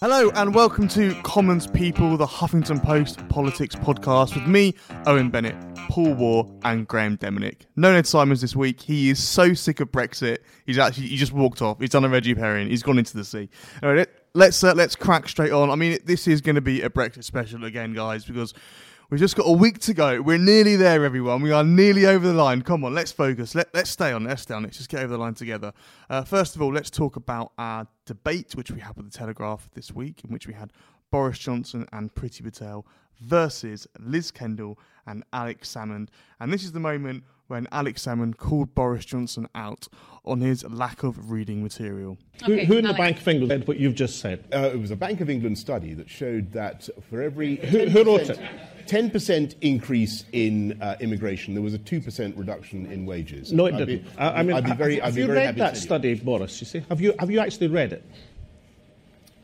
Hello and welcome to Commons People, the Huffington Post politics podcast with me, Owen Bennett, Paul Waugh, and Graeme Demianyk. No Ned Simons this week. He is so sick of Brexit. He's actually he just walked off. He's done a Reggie Perrin. He's gone into the sea. All right, let's uh, let's crack straight on. I mean, this is going to be a Brexit special again, guys, because We've just got a week to go. We're nearly there, everyone. We are nearly over the line. Come on, let's focus. Let, let's stay on. Let's stay on. Let's just get over the line together. Uh, first of all, let's talk about our debate, which we had with the Telegraph this week, in which we had Boris Johnson and Priti Patel versus Liz Kendall and Alex Salmond. And this is the moment when Alex Salmond called Boris Johnson out on his lack of reading material. Okay, who, who in the Bank of England said what you've just said? Uh, it was a Bank of England study that showed that for every who, who wrote it? 10% increase in uh, immigration, there was a 2% reduction in wages. No, it I'd didn't. Be, I, I mean, I'd be very, have I'd you read that study, Boris? You see, have you have you actually read it?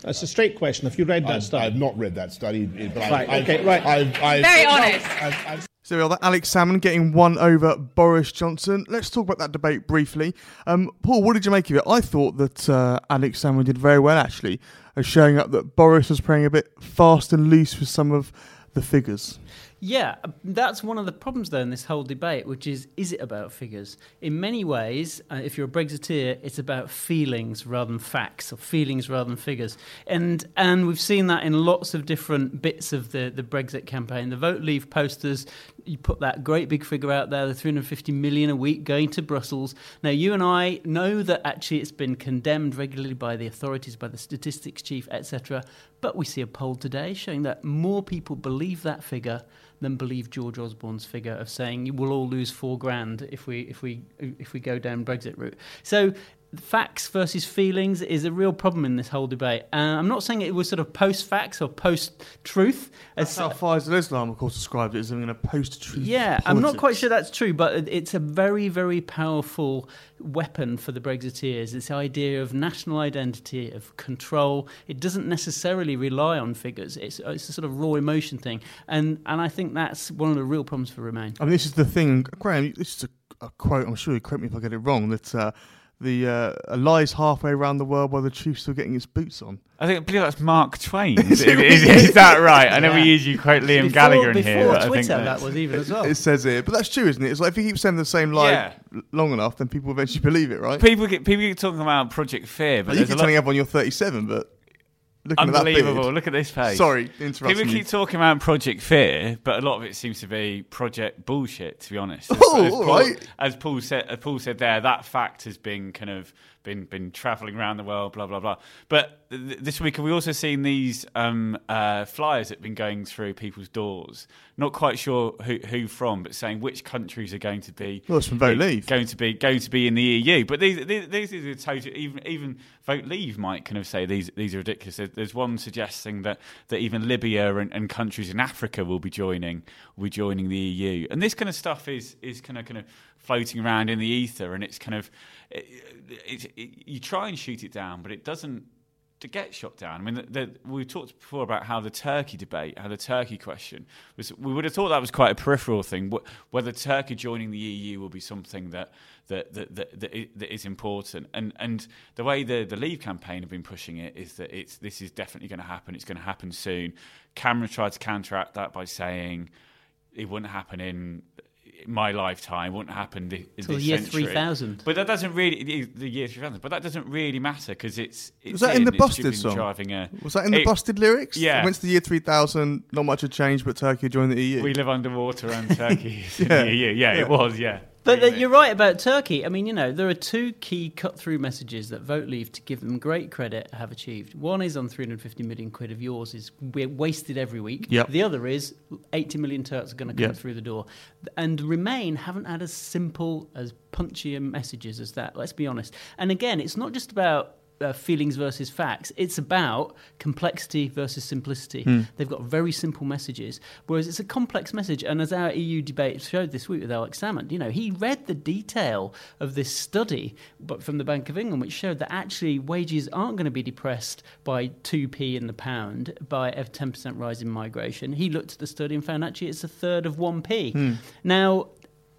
That's a straight question. Have you read that I've, study? I've not read that study. But right. I've, okay. Right. I've, very honest. So we got Alex Salmond getting one over Boris Johnson. Let's talk about that debate briefly. Um, Paul, what did you make of it? I thought that uh, Alex Salmond did very well, actually, as showing up that Boris was playing a bit fast and loose with some of the figures. Yeah, that's one of the problems, though, in this whole debate, which is is it about figures? In many ways, uh, if you're a Brexiteer, it's about feelings rather than facts, or feelings rather than figures. And and we've seen that in lots of different bits of the, the Brexit campaign. The Vote Leave posters, you put that great big figure out there, the 350 million a week going to Brussels. Now, you and I know that actually it's been condemned regularly by the authorities, by the statistics chief, etc. But we see a poll today showing that more people believe that figure than believe George Osborne's figure of saying we'll all lose four grand if we if we if we go down Brexit route. So facts versus feelings is a real problem in this whole debate. Uh, I'm not saying it was sort of post facts or post truth. That's how Faisal Islam, of course, described it as being a post truth. Yeah, I'm not quite sure that's true, but it's a very, very powerful weapon for the Brexiteers. This idea of national identity, of control. It doesn't necessarily rely on figures. It's, it's a sort of raw emotion thing, and and I think that's one of the real problems for Remain. I mean, this is the thing, Graeme. This is a, a quote. I'm sure you correct me if I get it wrong. That. Uh, the uh, lies halfway around the world while the truth's still getting its boots on. I think I believe that's Mark Twain. is, is, is, that right? I know yeah. we usually quote Liam before, Gallagher in before here. Twitter, I think that was even as well. It says it, but that's true, isn't it? It's like if you keep saying the same lie yeah. long enough, then people eventually believe it, right? People get people get talking about Project Fear, but you keep telling everyone you're 37, but Unbelievable! Look at this page. Sorry, interrupting. People keep talking about Project Fear, but a lot of it seems to be Project Bullshit. To be honest, as, oh, as, Paul, right. as Paul said, as Paul said there, that fact has been kind of been been traveling around the world, blah blah blah. But th- this week, have we also seen these um, uh, flyers that have been going through people's doors? Not quite sure who, who from, but saying which countries are going to be. Well, it's from Vote Leave. Going to be going to be in the EU. But these these, these are total. Even even Vote Leave might kind of say these these are ridiculous. There's one suggesting that that even Libya and, and countries in Africa will be joining will be joining the EU. And this kind of stuff is is kind of kind of floating around in the ether, and it's kind of it, it, it, you try and shoot it down, but it doesn't to get shot down. I mean, the, the, we talked before about how the Turkey debate, how the Turkey question was. We would have thought that was quite a peripheral thing. Whether Turkey joining the EU will be something that that that, that, that is important. And and the way the the Leave campaign have been pushing it is that it's this is definitely going to happen. It's going to happen soon. Cameron tried to counteract that by saying it wouldn't happen in my lifetime wouldn't happen this, Till the year 3000 but that doesn't really the year 3000 but that doesn't really matter because it's, it's, was that in, in the Busted song? driving a, was that in the it, Busted lyrics? Yeah. Once the year 3000 not much had changed but turkey joined the eu we live underwater and turkey yeah. the EU. yeah, yeah it was yeah But you're right about Turkey. I mean, you know, there are two key cut-through messages that Vote Leave, to give them great credit, have achieved. One is on 350 million quid of yours is we're wasted every week. Yep. The other is 80 million Turks are going to come Yep. through the door. And Remain haven't had as simple, as punchy a messages as that. Let's be honest. And again, it's not just about uh, feelings versus facts. It's about complexity versus simplicity. They've got very simple messages, whereas it's a complex message. And as our EU debate showed this week with Alex Salmond, you know, he read the detail of this study, but from the Bank of England, which showed that actually wages aren't going to be depressed by 2p in the pound by a 10% rise in migration. He looked at the study and found actually it's a third of 1p. Now,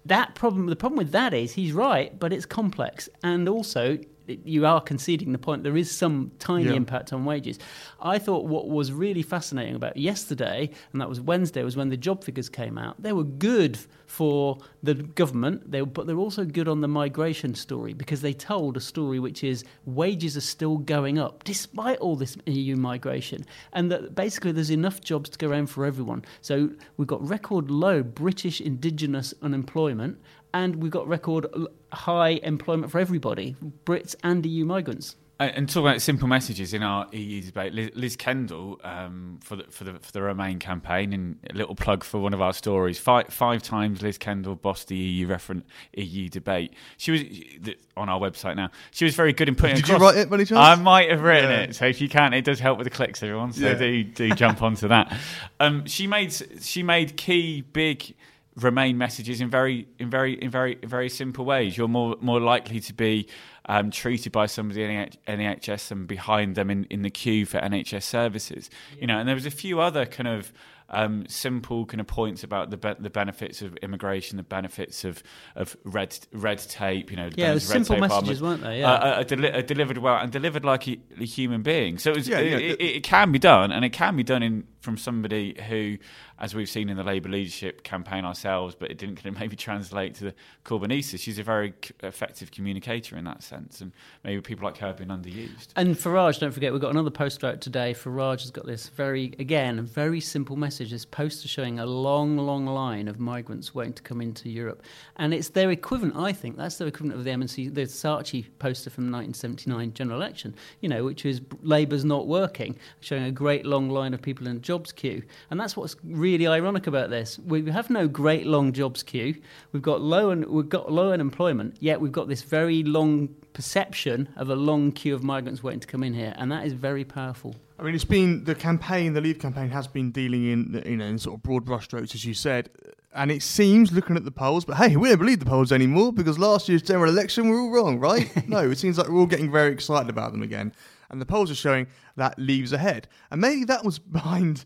that problem the problem with that is he's right but it's complex and also you are conceding the point. There is some tiny Yeah. impact on wages. I thought what was really fascinating about yesterday and that was wednesday was when the job figures came out. They were good for the government they were, but they're also good on the migration story because they told a story which is wages are still going up despite all this eu migration and that basically there's enough jobs to go around for everyone. So we've got record low british indigenous unemployment and we've got record high employment for everybody, Brits and EU migrants. And, and talking about simple messages in our EU debate, Liz, Liz Kendall um, for the for the for the Remain campaign, and a little plug for one of our stories. Five five times Liz Kendall bossed the EU referent EU debate. She was the- on our website now. She was very good in putting. Did you write it by any chance? I might have written Yeah. it. So if you can, it does help with the clicks, everyone. So Yeah. do do jump onto that. Um, she made she made key big remain messages in very in very in very in very simple ways. You're more more likely to be um, treated by somebody in NHS and behind them in, in the queue for NHS services. You know, and there was a few other kind of um, simple kind of points about the be- the benefits of immigration, the benefits of of red red tape. You know, Yeah, it was benefits of red simple tape messages, armors, weren't they? Yeah. uh, uh, deli- uh, delivered well and delivered like a, a human being. So it, was, Yeah, yeah, it, the- it, it can be done, and it can be done in from somebody who, as we've seen in the Labour leadership campaign ourselves, but it didn't kind of maybe translate to the Corbynista. She's a very effective communicator in that sense, and maybe people like her have been underused. And Farage, don't forget, we've got another poster out today. Farage has got this very, again, very simple message. This poster showing a long, long line of migrants waiting to come into Europe. And it's their equivalent, I think, that's their equivalent of the M&C, the Saatchi poster from 1979 general election, you know, which is Labour's not working, showing a great long line of people in a jobs queue. And that's what's really ironic about this. We have no great long jobs queue. We've got low, un- we've got low unemployment, yet we've got this very long perception of a long queue of migrants waiting to come in here, and that is very powerful. I mean, it's been the campaign, the Leave campaign has been dealing in, you know, in sort of broad brushstrokes, as you said. And it seems, looking at the polls, but hey, we don't believe the polls anymore because last year's general election we were all wrong, right? no, it seems like we're all getting very excited about them again. And the polls are showing that leaves ahead. And maybe that was behind,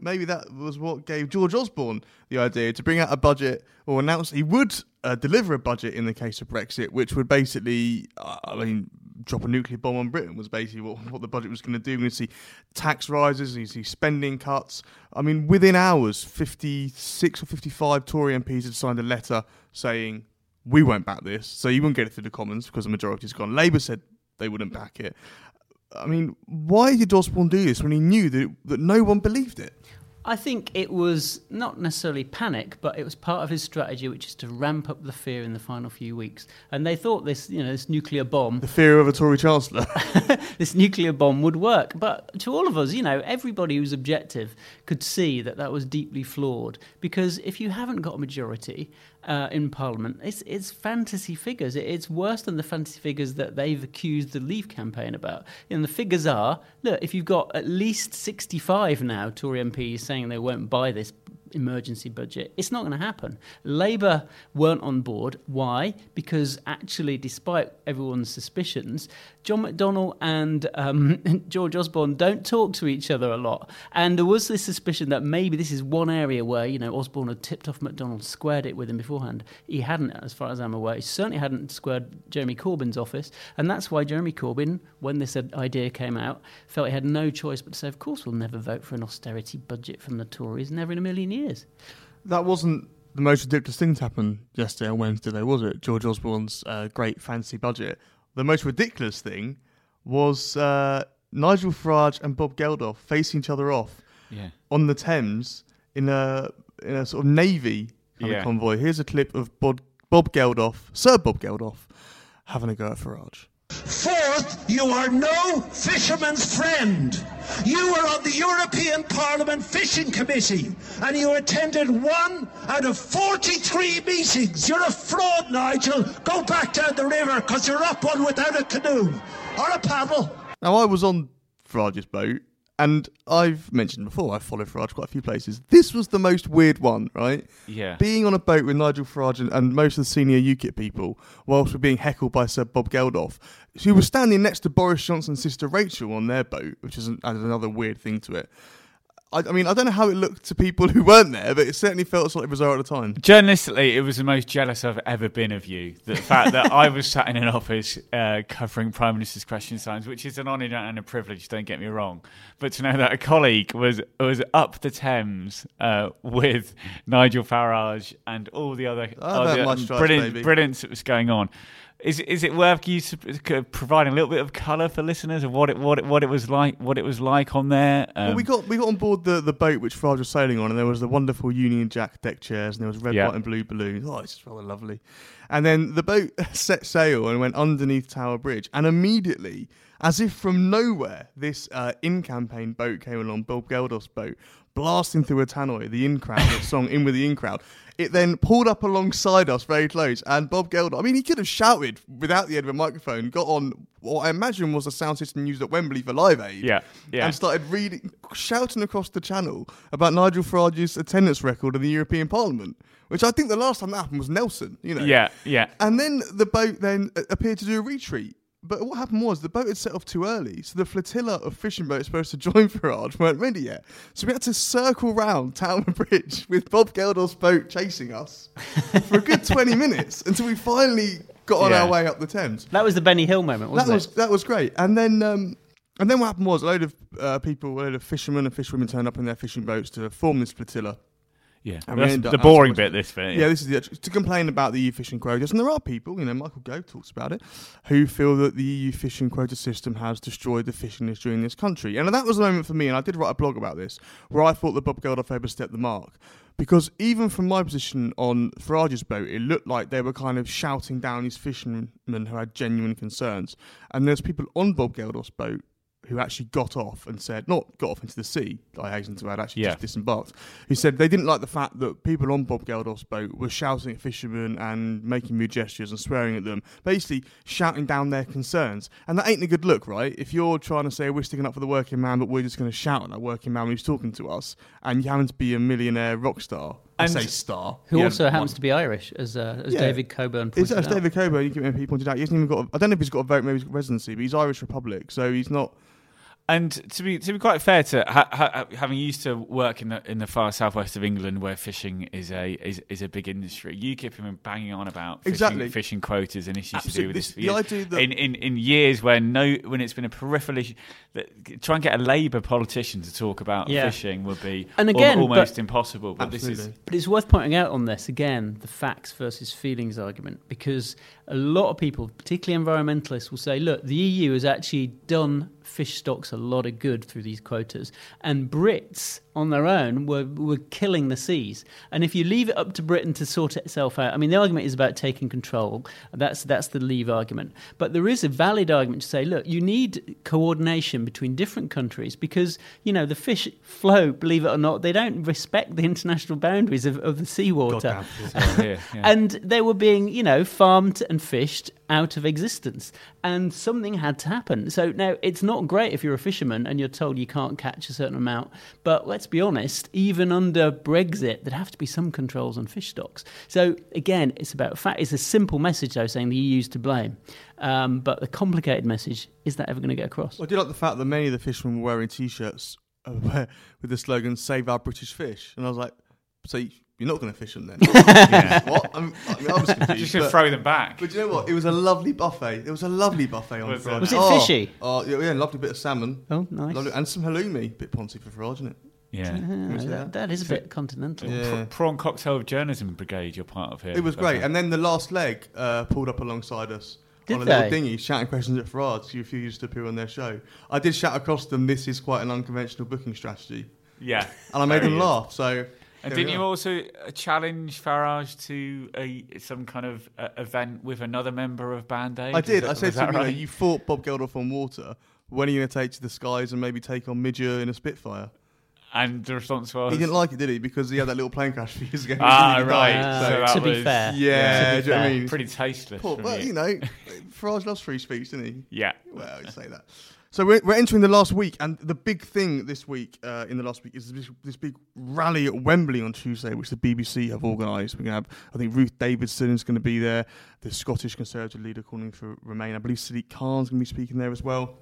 maybe that was what gave George Osborne the idea to bring out a budget or announce he would uh, deliver a budget in the case of Brexit, which would basically, uh, I mean, drop a nuclear bomb on Britain was basically what, what the budget was going to do. To see tax rises, you see spending cuts. I mean, within hours, 56 or 55 Tory MPs had signed a letter saying, we won't back this. So you won't get it through the Commons because the majority's gone. Labour said they wouldn't back it. I mean, why did Osborne do this when he knew that, that no one believed it? I think it was not necessarily panic, but it was part of his strategy, which is to ramp up the fear in the final few weeks. And they thought this, you know, this nuclear bomb The fear of a Tory Chancellor. this nuclear bomb would work. But to all of us, you know, everybody who's objective could see that that was deeply flawed. Because if you haven't got a majority uh, in Parliament, it's, it's fantasy figures. It's worse than the fantasy figures that they've accused the Leave campaign about. And the figures are look, if you've got at least 65 now Tory MPs saying they won't buy this emergency budget. It's not going to happen. Labour weren't on board. Why? Because actually, despite everyone's suspicions, John McDonnell and um, George Osborne don't talk to each other a lot. And there was this suspicion that maybe this is one area where, you know, Osborne had tipped off McDonnell, squared it with him beforehand. He hadn't, as far as I'm aware. He certainly hadn't squared Jeremy Corbyn's office. And that's why Jeremy Corbyn, when this idea came out, felt he had no choice but to say, of course, we'll never vote for an austerity budget from the Tories, never in a million years. that wasn't the most ridiculous thing to happen yesterday on Wednesday, though, was it? George Osborne's uh, great fancy budget. The most ridiculous thing was uh, Nigel Farage and Bob Geldof facing each other off Yeah. on the Thames in a in a sort of navy kind Yeah. of convoy. Here's a clip of Bob, Bob Geldof, Sir Bob Geldof, having a go at Farage. Fourth, you are no fisherman's friend. You were on the European Parliament Fishing Committee and you attended one out of 43 meetings. You're a fraud, Nigel. Go back down the river because you're up one without a canoe or a paddle. Now, I was on Farage's boat and I've mentioned before, I follow Farage quite a few places. This was the most weird one, right? Yeah. Being on a boat with Nigel Farage and, and most of the senior UKIP people, whilst we're being heckled by Sir Bob Geldof, who was standing next to Boris Johnson's sister Rachel on their boat, which is an, another weird thing to it. I, I, mean, I don't know how it looked to people who weren't there, but it certainly felt slightly bizarre at the time. Journalistically, it was the most jealous I've ever been of you. The fact that I was sat in an office uh, covering Prime Minister's question signs, which is an honour and a privilege, don't get me wrong. But to know that a colleague was was up the Thames uh, with Nigel Farage and all the other, other brilliant, brilliance that was going on is is it worth you providing a little bit of colour for listeners of what it what it what it was like what it was like on there? Um, well, we got we got on board the, the boat which Farage was sailing on, and there was the wonderful Union Jack deck chairs, and there was red, yeah. white, and blue balloons. Oh, it's rather lovely. And then the boat set sail and went underneath Tower Bridge, and immediately, as if from nowhere, this uh, in campaign boat came along, Bob Geldof's boat, blasting through a tannoy, the in crowd, the song "In with the In Crowd." It then pulled up alongside us very close, and Bob Geldof, I mean, he could have shouted without the end of a microphone, got on what I imagine was a sound system used at Wembley for Live Aid. Yeah, yeah. And started reading, shouting across the channel about Nigel Farage's attendance record in the European Parliament, which I think the last time that happened was Nelson, you know. Yeah, yeah. And then the boat then appeared to do a retreat but what happened was the boat had set off too early, so the flotilla of fishing boats supposed to join Farage weren't ready yet. So we had to circle round Tower Bridge with Bob Geldof's boat chasing us for a good 20 minutes until we finally got on yeah. our way up the Thames. That was the Benny Hill moment, wasn't that it? Was, that was great. And then um, and then what happened was a load of uh, people, a load of fishermen and fishwomen turned up in their fishing boats to form this flotilla. Yeah, that's the boring bit. This bit, yeah. yeah. this is the, to complain about the EU fishing quotas, and there are people, you know, Michael Gove talks about it, who feel that the EU fishing quota system has destroyed the fishing industry in this country. And that was the moment for me, and I did write a blog about this, where I thought that Bob Geldof overstepped the mark, because even from my position on Farage's boat, it looked like they were kind of shouting down these fishermen who had genuine concerns, and there's people on Bob Geldof's boat who actually got off and said, not got off into the sea, I hasten to add, actually yeah. just disembarked, who said they didn't like the fact that people on Bob Geldof's boat were shouting at fishermen and making rude gestures and swearing at them, basically shouting down their concerns. And that ain't a good look, right? If you're trying to say we're sticking up for the working man, but we're just going to shout at that working man who's talking to us, and you happen to be a millionaire rock star, and I say star. Who also happens to be Irish, as, uh, as yeah. David Coburn pointed it's, As David Coburn, he pointed out, he hasn't even got. A, I don't know if he's got a vote, maybe he's got residency, but he's Irish Republic, so he's not and to be to be quite fair to ha, ha, having used to work in the in the far southwest of England, where fishing is a is, is a big industry, UKIP have been banging on about fishing, exactly. fishing quotas and issues Absolutely. to do with this. The idea that in, in, in years when no when it's been a peripheral issue, that, try and get a Labour politician to talk about yeah. fishing would be and again, al- almost impossible. But absolutely. this is but it's worth pointing out on this again the facts versus feelings argument because a lot of people, particularly environmentalists, will say, look, the EU has actually done fish stocks a lot of good through these quotas. And Brits on their own were, were killing the seas. And if you leave it up to Britain to sort itself out, I mean, the argument is about taking control. That's, that's the leave argument. But there is a valid argument to say, look, you need coordination between different countries because, you know, the fish flow, believe it or not, they don't respect the international boundaries of, of the seawater. yeah, yeah. And they were being, you know, farmed and fished out of existence. And something had to happen. So now it's not great if you're a fisherman and you're told you can't catch a certain amount. But let's be honest, even under Brexit, there'd have to be some controls on fish stocks. So again, it's about fact. It's a simple message, though, saying the EU's to blame. Um, but the complicated message is that ever going to get across? Well, I do like the fact that many of the fishermen were wearing T-shirts uh, with the slogan "Save our British fish," and I was like, so you're not going to fish them then? yeah. What? I'm, I, mean, I was confused. Just to throw them back. But you know what? It was a lovely buffet. It was a lovely buffet on was Friday. Was it oh, fishy? Oh, yeah, yeah, lovely bit of salmon. Oh, nice. Lovely, and some halloumi. Bit poncy for Farage, isn't it? Yeah, yeah that, that is a bit continental. Yeah. Prawn Cocktail of Journalism Brigade, you're part of here. It was great. And then the last leg uh, pulled up alongside us did on a they? little dinghy, shouting questions at Farage, who refused to appear on their show. I did shout across them, this is quite an unconventional booking strategy. Yeah. And I made them laugh, so... And didn't you also uh, challenge Farage to a some kind of uh, event with another member of Band Aid? I did. that- I said to him, that you know, you fought Bob Geldof on water. When are you going to take to the skies and maybe take on Midge Ure in a Spitfire? And the response was, He didn't like it, did he? Because he had that little plane crash a few years ago. Ah, right. Uh, so So- to be was- fair, yeah, to be do you know I mean? pretty tasteless. Poor, from well, you. you know, Farage loves free speech, didn't he? Yeah. Well, you say that. So we're, we're entering the last week, and the big thing this week, uh, in the last week, is this, this big rally at Wembley on Tuesday, which the BBC have organised. We're going to have, I think, Ruth Davidson is going to be there, the Scottish Conservative leader calling for Remain. I believe Sadiq Khan's going to be speaking there as well.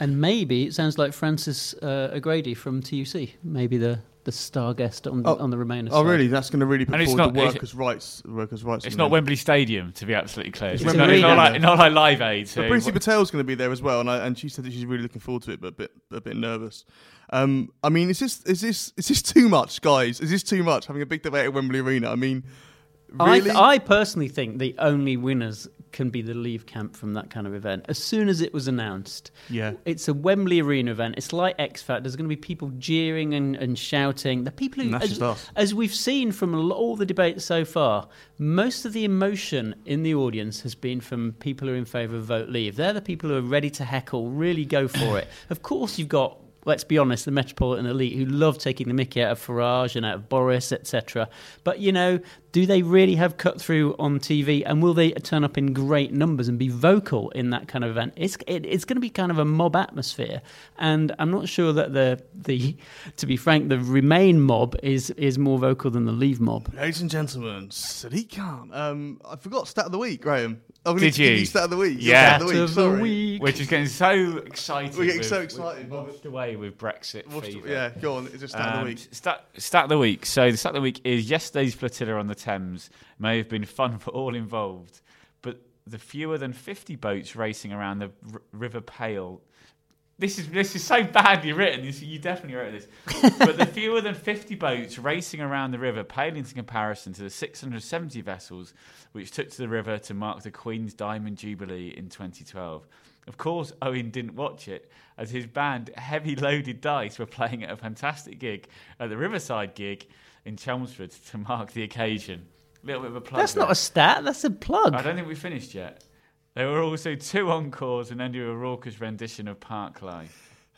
And maybe it sounds like Frances uh, O'Grady from TUC, maybe the, the star guest on the, Oh. on the Remainers. Oh, side. really? That's going to really put And it's forward not- the it's- workers' rights. Workers' rights. It's not there. Wembley Stadium, to be absolutely clear. It's, It's not, Wembley it's not like, not like Live Aid. So But Priti Patel's going to be there as well, and, I, and she said that she's really looking forward to it, but a bit a bit nervous. Um, I mean, is this is this is this too much, guys? Is this too much having a big debate at Wembley Arena? I mean, really? I, I personally think the only winners can be the Leave camp from that kind of event. As soon as it was announced, Yeah. it's a Wembley Arena event. It's like X Factor. There's going to be people jeering and, and shouting. The people who, as, as we've seen from all the debates so far, most of the emotion in the audience has been from people who are in favour of vote Leave. They're the people who are ready to heckle, really go for it. Of course, you've got let's be honest, the metropolitan elite who love taking the mickey out of Farage and out of Boris, etc. But, you know, do they really have cut through on TV and will they turn up in great numbers and be vocal in that kind of event? It's, it, it's going to be kind of a mob atmosphere. And I'm not sure that the, the to be frank, the Remain mob is, is more vocal than the Leave mob. Ladies and gentlemen, Sadiq Khan. Um, I forgot stat of the week, Graeme. I'm Did give you? stat of the week. Yeah. Stat of the week. of the sorry. week. We're just getting so excited. We're getting with- so with- excited, Bob. washed away with Brexit What's- Yeah, go on. It's a stat of the Um, week. Stat, stat of the week. So the stat of the week is yesterday's flotilla on the Thames may have been fun for all involved, but the fewer than 50 boats racing around the r- River Pale. This is this is so badly written. This, you definitely wrote this. but the fewer than 50 boats racing around the river pale into comparison to the 670 vessels which took to the river to mark the Queen's Diamond Jubilee in 2012. Of course, Owen didn't watch it, as his band Heavy Loaded Dice were playing at a fantastic gig at the Riverside gig in Chelmsford to mark the occasion. A little bit of a plug. That's not a stat, that's a plug. I don't think we finished yet. There were also two encores and then do a raucous rendition of Parklife.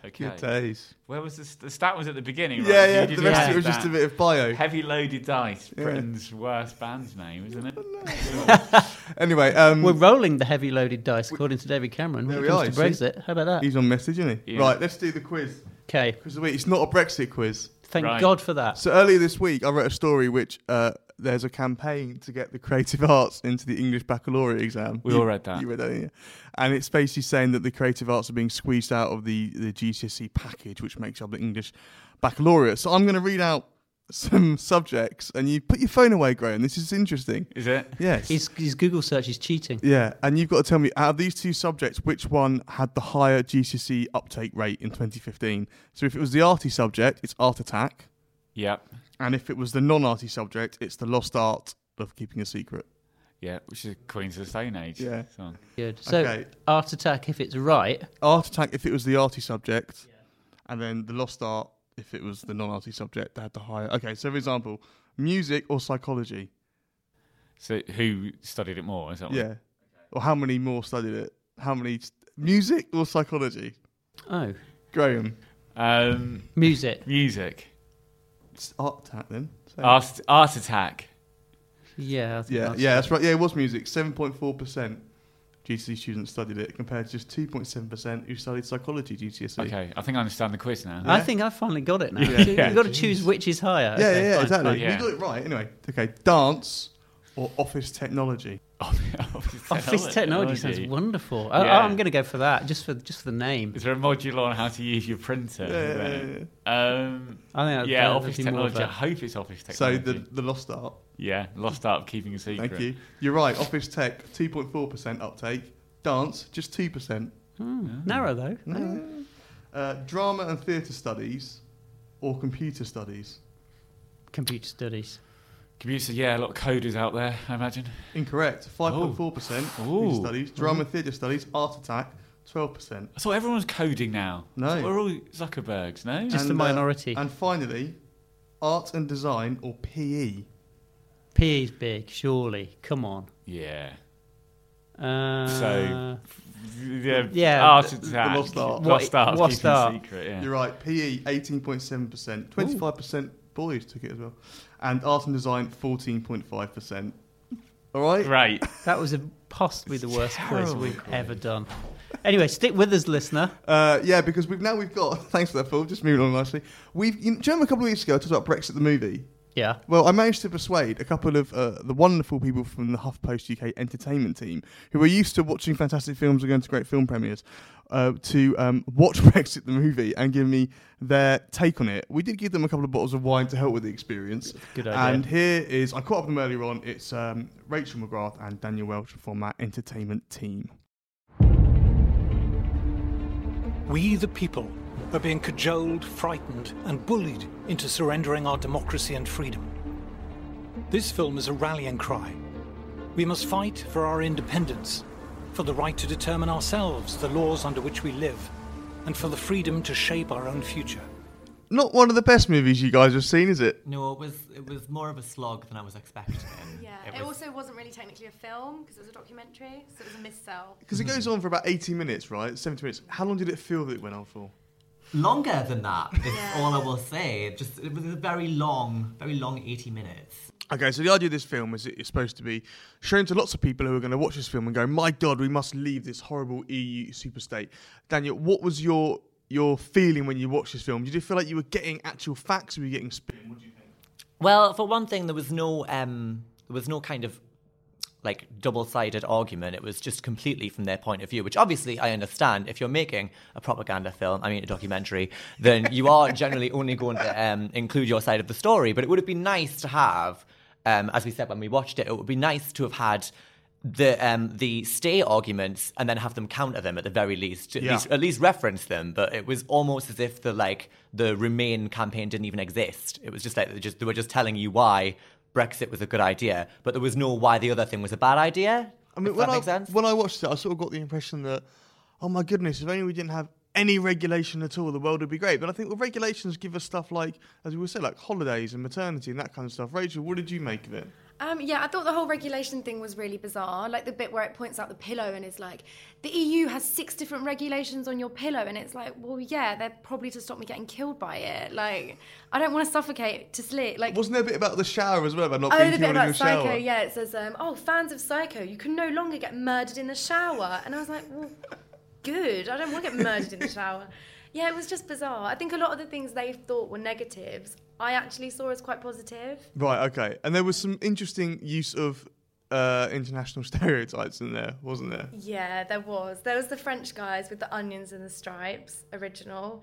Okay. Good days. Where was the, the stat? Was at the beginning, right? Yeah, yeah. The rest of it was just a bit of bio. Heavy Loaded Dice, Britain's worst band's name, isn't it? Anyway, um, We're rolling the heavy loaded dice, according to David Cameron, when There it we comes are, to see. Brexit. How about that? he's on message, isn't he? Yeah. Right, let's do the quiz. Okay, Quiz of the week. It's not a Brexit quiz. Thank Right. God for that. So earlier this week, I wrote a story which uh, there's a campaign to get the creative arts into the English baccalaureate exam. We You- all read that. You read that, didn't? And it's basically saying that the creative arts are being squeezed out of the, the GCSE package, which makes up the English baccalaureate. So I'm going to read out some subjects, and you put your phone away, Graeme. This is interesting. Is it? Yes. His, his Google search is cheating. yeah, and you've got to tell me out of these two subjects, which one had the higher GCSE E uptake rate in 2015? So if it was the arty subject, it's Art Attack. Yep. And if it was the non-arty subject, it's the lost art of keeping a secret. Yeah, which is Queens of the Stone Age. Yeah. song. Good. So, Okay. Art Attack, if it's right, Art attack if it was the arty subject, and then the lost art if it was the non-arty subject they had the higher. Okay, so for example, music or psychology. So who studied it more? Is that what- Yeah. Or how many more studied it? How many st- music or psychology? oh, Graeme. Um, music. music. It's art attack then. So- Art, art Attack. Yeah. I think yeah, yeah, that's right. Yeah, it was music. Seven point four percent GCSE students studied it, compared to just two point seven percent who studied psychology GCSE. Okay, I think I understand the quiz now. I think I finally got it now. Yeah. You've got to choose which is higher. Yeah, Okay, yeah, yeah, fine, exactly. fine. Yeah. You got it right. Anyway, okay, dance or office technology. Office Office technology sounds wonderful. I, Yeah. I'm going to go for that just for just for the name. Is there a module on how to use your printer? Yeah, Is there? Um, I think that'd- yeah, that'd office technology. I hope it's office So technology. the the lost art. yeah, lost art of keeping a secret. Thank you. You're right. Office tech, two point four percent uptake. Dance, just two percent. Hmm, Narrow though. Uh, drama and theatre studies, or computer studies. Computer studies. Computer, yeah, a lot of coders out there, I imagine. Incorrect. Five point four percent Ooh. studies. Drama and theatre studies. Art attack, twelve percent. I thought everyone was coding now. No. I we're all Zuckerbergs, no? Just a minority. and finally, art and design, or PE? PE's big, surely. Come on. Yeah. Uh, So, yeah, yeah, art the- and the design. lost art. What- Lost art, lost keeping art. secret, yeah. You're right. PE, 18.7%. 25% boys took it as well. And art and design, 14.5%. All right? Great. that was a, possibly the worst quiz we've ever done. Anyway, stick with us, listener. Uh, yeah, because we've now we've got. Thanks for that, Phil. Just moving on nicely. We've. You know, do you remember a couple of weeks ago I talked about Brexit the movie? Yeah. Well, I managed to persuade a couple of uh, the wonderful people from the HuffPost UK entertainment team who are used to watching fantastic films and going to great film premieres uh, to um, watch Brexit the movie and give me their take on it. We did give them a couple of bottles of wine to help with the experience. Good idea. And here is, I caught up with them earlier on, it's um, Rachel McGrath and Daniel Welsh from our entertainment team. We, the people, are being cajoled, frightened, and bullied into surrendering our democracy and freedom. This film is a rallying cry. We must fight for our independence, for the right to determine ourselves the laws under which we live, and for the freedom to shape our own future. Not one of the best movies you guys have seen, is it? No, it was it was more of a slog than I was expecting. Yeah, It it, also wasn't really technically a film because it was a documentary, so it was a missell. Because it goes on for about 80 minutes, right? 70 minutes. How long did it feel that it went on for? Longer than that is Yeah. all I will say. It just it was a very long, very long eighty minutes. Okay, so the idea of this film is it's supposed to be shown to lots of people who are going to watch this film and go, "My God, we must leave this horrible EU superstate." Daniel, what was your your feeling when you watched this film? Did you feel like you were getting actual facts, or were you getting spin? What do you think? Well, for one thing, there was no um, there was no kind of like double-sided argument. It was just completely from their point of view, which obviously I understand. If you're making a propaganda film, I mean a documentary, then you are generally only going to um, include your side of the story. But it would have been nice to have, um, as we said when we watched it, it would be nice to have had the um, the stay arguments and then have them counter them at the very least, at Yeah. least at least reference them. But it was almost as if the like the Remain campaign didn't even exist. It was just like they just they were just telling you why Brexit was a good idea, but there was no why the other thing was a bad idea. I mean, when that I, sense. when I watched it, I sort of got the impression that, oh my goodness, if only we didn't have any regulation at all, the world would be great. But I think well, regulations give us stuff like, as we would say, like holidays and maternity and that kind of stuff. Rachel, what did you make of it? Um, yeah, I thought the whole regulation thing was really bizarre. Like the bit where it points out the pillow and is like, the EU has six different regulations on your pillow, and it's like, well, yeah, they're probably to stop me getting killed by it. Like, I don't want to suffocate to sleep. Like, Wasn't there a bit about the shower as well, about not Oh, being the bit killed in your about Psycho, shower? yeah. It says, um, "Oh, fans of Psycho, you can no longer get murdered in the shower." And I was like, "Well, good. I don't want to get murdered in the shower." Yeah, it was just bizarre. I think a lot of the things they thought were negatives, I actually saw as quite positive. Right, okay. And there was some interesting use of uh, international stereotypes in there, wasn't there? Yeah, there was. There was the French guys with the onions and the stripes, original.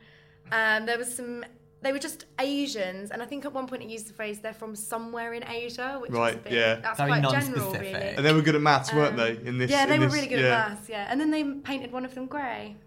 Um, there was some. They were just Asians, and I think at one point it used the phrase "they're from somewhere in Asia," which was a Right, bit, yeah. that's Very quite general, really. And they were good at maths, weren't Um, they? In this, yeah, they in were this- really good yeah. at maths. Yeah, and then they painted one of them grey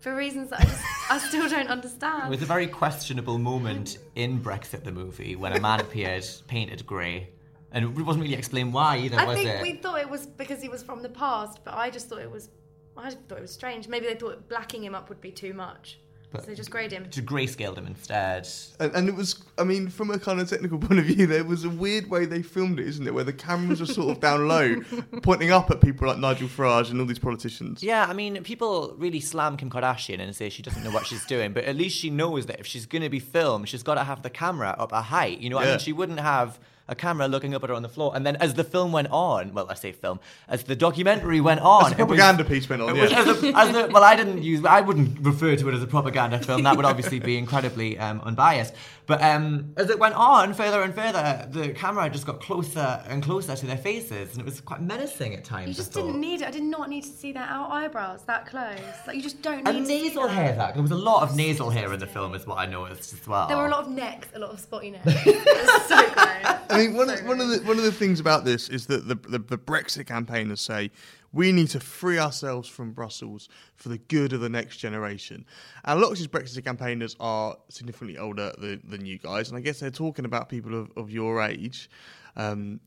for reasons that I just I still don't understand. It was a very questionable moment in Brexit the movie when a man appeared painted grey, and it wasn't really explained why either, I was think it? we thought it was because he was from the past, but I just thought it was. I just thought it was strange. Maybe they thought blacking him up would be too much, But- so they just greyed him. To grayscaled him instead. And, and it was, I mean, from a kind of technical point of view, there was a weird way they filmed it, isn't it? Where the cameras are sort of down low, pointing up at people like Nigel Farage and all these politicians. Yeah, I mean, people really slam Kim Kardashian and say she doesn't know what she's doing, but at least she knows that if she's going to be filmed, she's got to have the camera up a height. You know what I mean? She wouldn't have a camera looking up at her on the floor. And then as the film went on, well, I say film, as the documentary went on, As the it was- propaganda piece went on, it was yeah. as a- as the- well, I didn't use, I wouldn't refer to it as a propaganda film. That would obviously be incredibly um, unbiased. But um, as it went on further and further, the camera just got closer and closer to their faces, and it was quite menacing at times. You I just didn't need it. I did not need to see their out eyebrows that close. Like you just don't need And to nasal that. hair, that there was a lot of nasal hair in the film, is what I noticed as well. There were a lot of necks, a lot of spotty necks. it was so gross. I mean, one, So one of the one of the things about this is that the, the the Brexit campaigners say we need to free ourselves from Brussels for the good of the next generation. And a lot of these Brexit campaigners are significantly older than, than you guys, and I guess they're talking about people of, of your age. Um,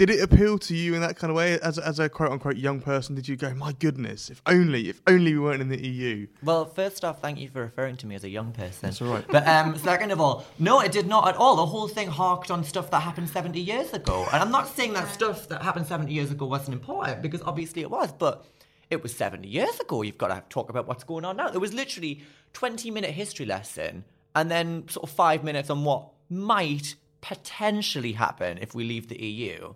did it appeal to you in that kind of way as, as a quote unquote young person? Did you go, my goodness, if only, if only we weren't in the EU? Well, first off, thank you for referring to me as a young person. That's all right. But um, second of all, no, it did not at all. The whole thing harked on stuff that happened 70 years ago. And I'm not saying that stuff that happened 70 years ago wasn't important, because obviously it was, but it was 70 years ago. You've got to talk about what's going on now. There was literally 20 minute history lesson and then sort of five minutes on what might potentially happen if we leave the EU.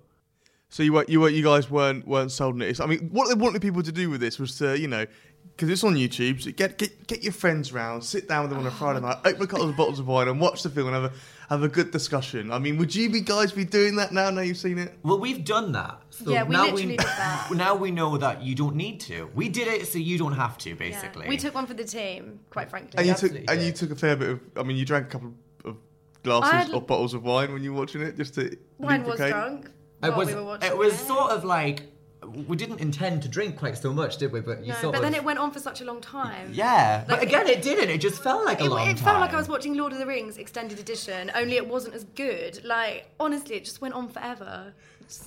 So you were, you were, you guys weren't weren't sold on it. I mean, what they wanted people to do with this was to, you know, because it's on YouTube. So get get get your friends round, sit down with them on a oh. Friday night, open a couple of bottles of wine, and watch the film and have a have a good discussion. I mean, would you be guys be doing that now? Now you've seen it. Well, we've done that. So Yeah, we now literally we, did that. Now we know that you don't need to. We did it so you don't have to, Yeah. basically. We took one for the team, quite frankly. And you absolutely took and you took a fair bit of. I mean, you drank a couple of glasses I had- or bottles of wine when you were watching it, just to Wine was drunk. It was, we were watching it was sort of like we didn't intend to drink quite so much, did we? But you No, sort but of. then it went on for such a long time. yeah, but again, it didn't. It just felt like a It, long it time. felt like I was watching Lord of the Rings extended edition, only it wasn't as good. Like honestly, it just went on forever.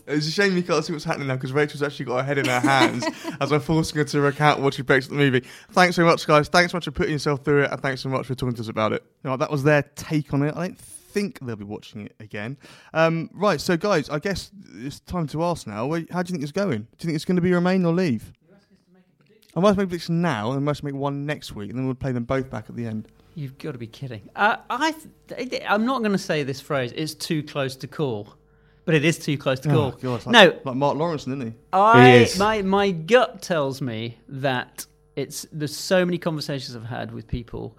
It's a shame you can't see what's happening now because Rachel's actually got her head in her hands as I'm forcing her to recount what she Brexit the movie. Thanks so much, guys. Thanks so much for putting yourself through it, and thanks so much for talking to us about it. You know, that was their take on it. I don't think they'll be watching it again. Um, right, so guys, I guess it's time to ask now. How do you think it's going? Do you think it's going to be remain or leave? I must make a prediction now, and I must make one next week, and then we'll play them both back at the end. You've got to be kidding. Uh, I, th- I'm not going to say this phrase. It's too close to call, but it is too close to call. Oh, God, like, no, like Mark Lawrenson, isn't he? I is. my my gut tells me that it's there's so many conversations I've had with people,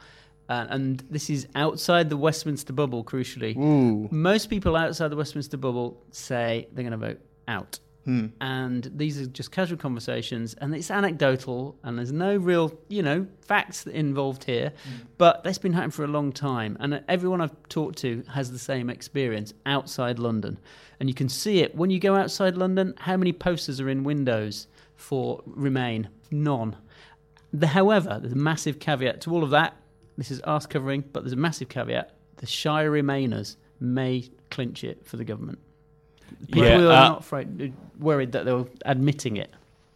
uh, and this is outside the Westminster bubble. Crucially, Ooh. most people outside the Westminster bubble say they're going to vote out. Hmm. And these are just casual conversations, and it's anecdotal, and there's no real, you know, facts involved here. But that's been happening for a long time, and everyone I've talked to has the same experience outside London, and you can see it when you go outside London. How many posters are in windows for Remain? None. The, however, there's a massive caveat to all of that. This is arse covering, but there's a massive caveat. The Shire Remainers may clinch it for the government. People Yeah, are uh, not afraid, worried that they're admitting it.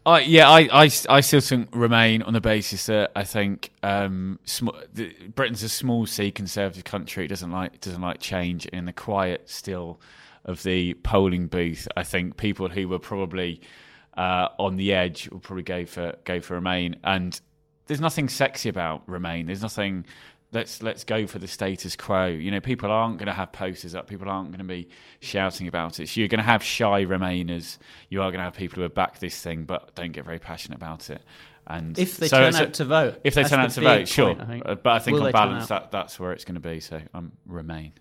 I yeah, I, I, I still think remain on the basis that I think um, sm- the, Britain's a small C conservative country. It doesn't like doesn't like change. In the quiet still of the polling booth, I think people who were probably uh, on the edge will probably go for go for remain. And there's nothing sexy about remain. There's nothing. Let's let's go for the status quo. You know, people aren't going to have posters up. People aren't going to be shouting about it. So you're going to have shy remainers. You are going to have people who have backed this thing but don't get very passionate about it. And If they so turn out to vote. if they turn the out to vote, sure. I. Uh, But I think Will on balance, that that's where it's going to be. So um, remain.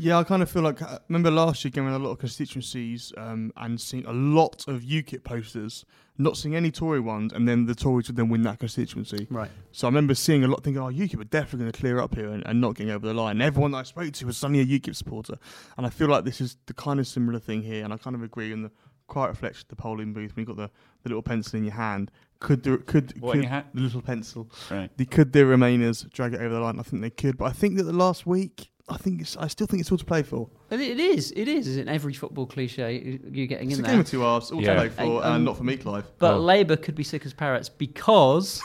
Yeah, I kind of feel like I remember last year going in a lot of constituencies um, and seeing a lot of UKIP posters, not seeing any Tory ones, and then the Tories would then win that constituency. Right. So I remember seeing a lot, thinking, "Oh, UKIP are definitely going to clear up here and, and not getting over the line." And everyone that I spoke to was suddenly a UKIP supporter, and I feel like this is the kind of similar thing here. And I kind of agree on the quiet reflection of the polling booth when you got the, the little pencil in your hand. Could there, could, What could the little pencil? Right. The, could the Remainers drag it over the line? I think they could, but I think that the last week, I think it's, I still think it's all to play for. But it is. It is. Isn't every football cliche you're getting It's in a there? game of two halves, all Yeah. to play for, And, um, and not for me, Clive. But Oh. Labour could be sick as parrots because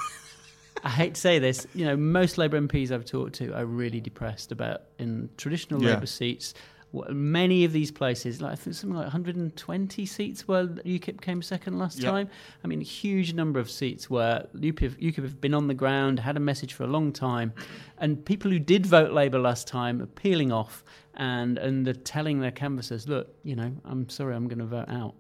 I hate to say this, you know, most Labour MPs I've talked to are really depressed about in traditional Yeah. Labour seats. Many of these places, like I think something like 120 seats where UKIP came second last Yep. time. I mean, a huge number of seats where UKIP, UKIP have been on the ground, had a message for a long time, and people who did vote Labour last time are peeling off and and they're telling their canvassers, look, you know, I'm sorry, I'm going to vote out,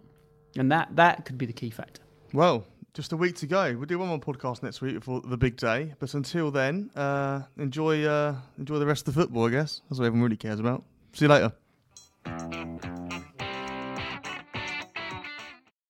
and that that could be the key factor. Well, just a week to go. We'll do one more podcast next week before the big day. But until then, uh, enjoy uh, enjoy the rest of the football, I guess. That's what everyone really cares about. See you later. Mm-hmm.